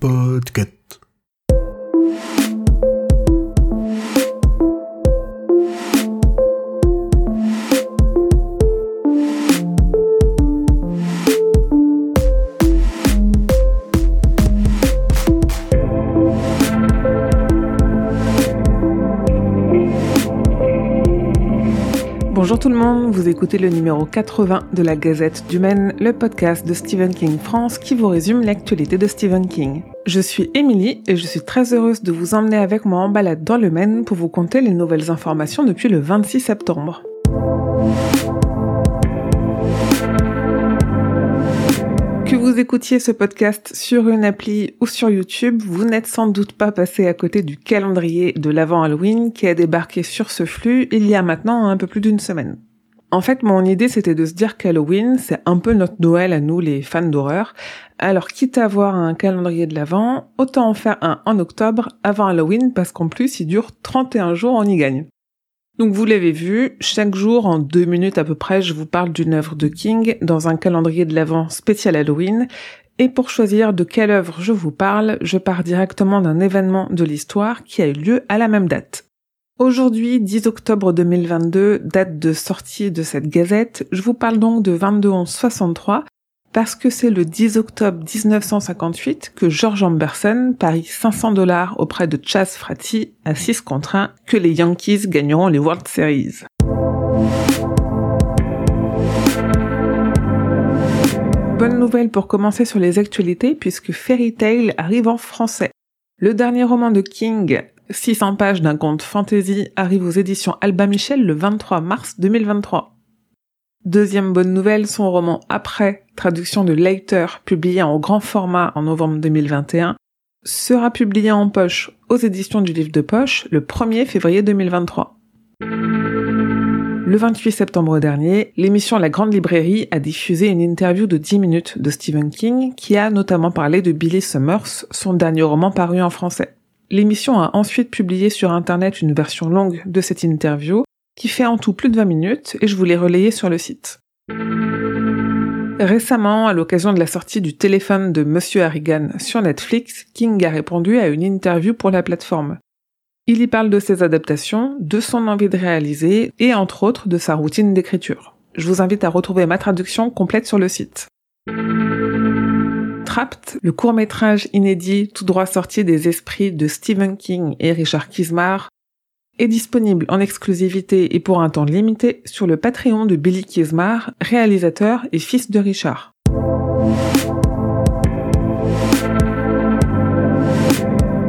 Podcast. Bonjour tout le monde, vous écoutez le numéro 80 de la Gazette du Maine, le podcast de Stephen King France qui vous résume l'actualité de Stephen King. Je suis Émilie et je suis très heureuse de vous emmener avec moi en balade dans le Maine pour vous conter les nouvelles informations depuis le 26 septembre. Écoutiez ce podcast sur une appli ou sur YouTube, vous n'êtes sans doute pas passé à côté du calendrier de l'avant Halloween qui a débarqué sur ce flux il y a maintenant un peu plus d'une semaine. En fait, mon idée, c'était de se dire qu'Halloween, c'est un peu notre Noël à nous, les fans d'horreur. Alors, quitte à avoir un calendrier de l'avant, autant en faire un en octobre avant Halloween parce qu'en plus, il dure 31 jours, on y gagne. Donc vous l'avez vu, chaque jour en deux minutes à peu près, je vous parle d'une œuvre de King dans un calendrier de l'Avent spécial Halloween. Et pour choisir de quelle œuvre je vous parle, je pars directement d'un événement de l'histoire qui a eu lieu à la même date. Aujourd'hui, 10 octobre 2022, date de sortie de cette gazette, je vous parle donc de 22-11-63, parce que c'est le 10 octobre 1958 que George Amberson parie 500 dollars auprès de Chas Fratty à 6 contre 1 que les Yankees gagneront les World Series. Bonne nouvelle pour commencer sur les actualités puisque Fairy Tail arrive en français. Le dernier roman de King, 600 pages d'un conte fantasy, arrive aux éditions Alba Michel le 23 mars 2023. Deuxième bonne nouvelle, son roman Après, traduction de Leiter, publié en grand format en novembre 2021, sera publié en poche aux éditions du livre de poche le 1er février 2023. Le 28 septembre dernier, l'émission La Grande Librairie a diffusé une interview de 10 minutes de Stephen King qui a notamment parlé de Billy Summers, son dernier roman paru en français. L'émission a ensuite publié sur internet une version longue de cette interview qui fait en tout plus de 20 minutes et je vous l'ai relayé sur le site. Récemment, à l'occasion de la sortie du téléphone de Monsieur Harrigan sur Netflix, King a répondu à une interview pour la plateforme. Il y parle de ses adaptations, de son envie de réaliser et entre autres de sa routine d'écriture. Je vous invite à retrouver ma traduction complète sur le site. Trapped, le court-métrage inédit tout droit sorti des esprits de Stephen King et Richard Kismar, est disponible en exclusivité et pour un temps limité sur le Patreon de Billy Kismar, réalisateur et fils de Richard.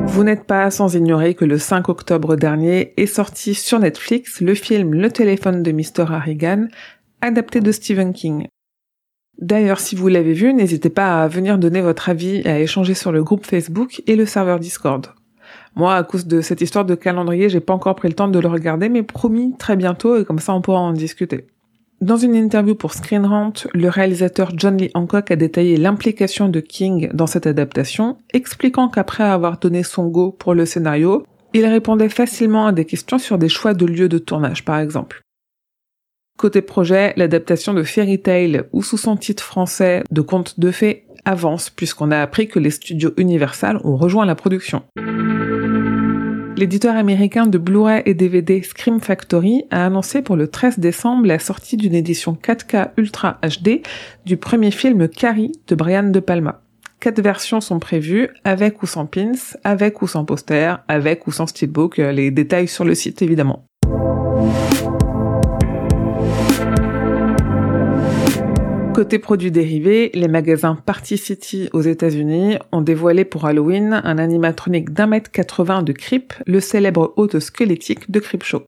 Vous n'êtes pas sans ignorer que le 5 octobre dernier est sorti sur Netflix le film Le téléphone de Mr. Harrigan, adapté de Stephen King. D'ailleurs, si vous l'avez vu, n'hésitez pas à venir donner votre avis et à échanger sur le groupe Facebook et le serveur Discord. Moi, à cause de cette histoire de calendrier, j'ai pas encore pris le temps de le regarder, mais promis très bientôt et comme ça on pourra en discuter. Dans une interview pour Screen Rant, le réalisateur John Lee Hancock a détaillé l'implication de King dans cette adaptation, expliquant qu'après avoir donné son go pour le scénario, il répondait facilement à des questions sur des choix de lieux de tournage, par exemple. Côté projet, l'adaptation de Fairy Tail, ou sous son titre français de Contes de fées, avance puisqu'on a appris que les studios Universal ont rejoint la production. L'éditeur américain de Blu-ray et DVD Scream Factory a annoncé pour le 13 décembre la sortie d'une édition 4K Ultra HD du premier film Carrie de Brian De Palma. Quatre versions sont prévues, avec ou sans pins, avec ou sans poster, avec ou sans steelbook, les détails sur le site évidemment. Côté produits dérivés, les magasins Party City aux États-Unis ont dévoilé pour Halloween un animatronique d'un mètre 80 de Creep, le célèbre hôte squelettique de Creepshow.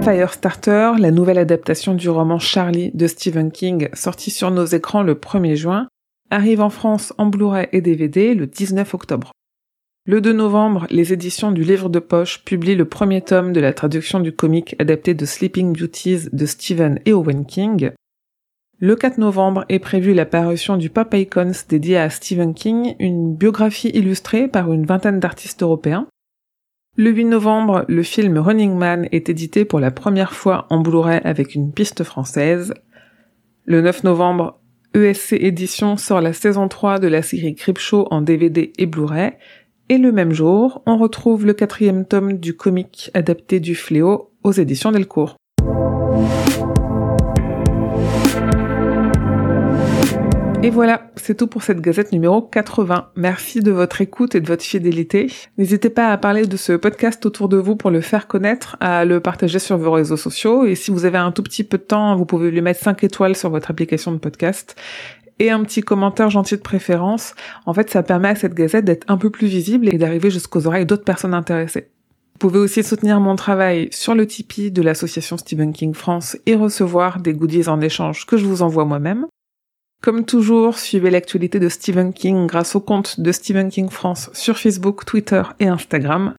Firestarter, la nouvelle adaptation du roman Charlie de Stephen King, sorti sur nos écrans le 1er juin, arrive en France en Blu-ray et DVD le 19 octobre. Le 2 novembre, les éditions du livre de poche publient le premier tome de la traduction du comique adapté de Sleeping Beauties de Stephen et Owen King. Le 4 novembre est prévue la parution du Pop Icons dédié à Stephen King, une biographie illustrée par une vingtaine d'artistes européens. Le 8 novembre, le film Running Man est édité pour la première fois en Blu-ray avec une piste française. Le 9 novembre, ESC Édition sort la saison 3 de la série Creepshow en DVD et Blu-ray. Et le même jour, on retrouve le quatrième tome du comic adapté du Fléau aux éditions Delcourt. Et voilà, c'est tout pour cette gazette numéro 80. Merci de votre écoute et de votre fidélité. N'hésitez pas à parler de ce podcast autour de vous pour le faire connaître, à le partager sur vos réseaux sociaux. Et si vous avez un tout petit peu de temps, vous pouvez lui mettre 5 étoiles sur votre application de podcast et un petit commentaire gentil de préférence. En fait, ça permet à cette gazette d'être un peu plus visible et d'arriver jusqu'aux oreilles d'autres personnes intéressées. Vous pouvez aussi soutenir mon travail sur le Tipeee de l'association Stephen King France et recevoir des goodies en échange que je vous envoie moi-même. Comme toujours, suivez l'actualité de Stephen King grâce au compte de Stephen King France sur Facebook, Twitter et Instagram.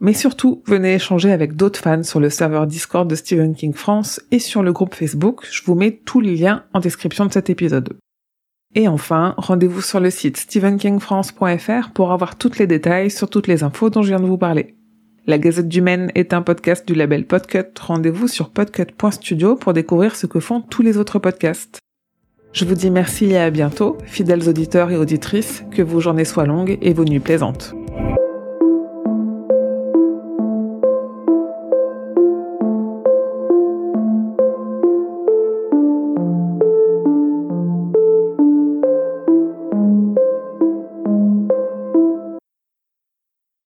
Mais surtout, venez échanger avec d'autres fans sur le serveur Discord de Stephen King France et sur le groupe Facebook. Je vous mets tous les liens en description de cet épisode. Et enfin, rendez-vous sur le site stephenkingfrance.fr pour avoir tous les détails sur toutes les infos dont je viens de vous parler. La Gazette du Maine est un podcast du label Podcut. Rendez-vous sur podcut.studio pour découvrir ce que font tous les autres podcasts. Je vous dis merci et à bientôt, fidèles auditeurs et auditrices, que vos journées soient longues et vos nuits plaisantes.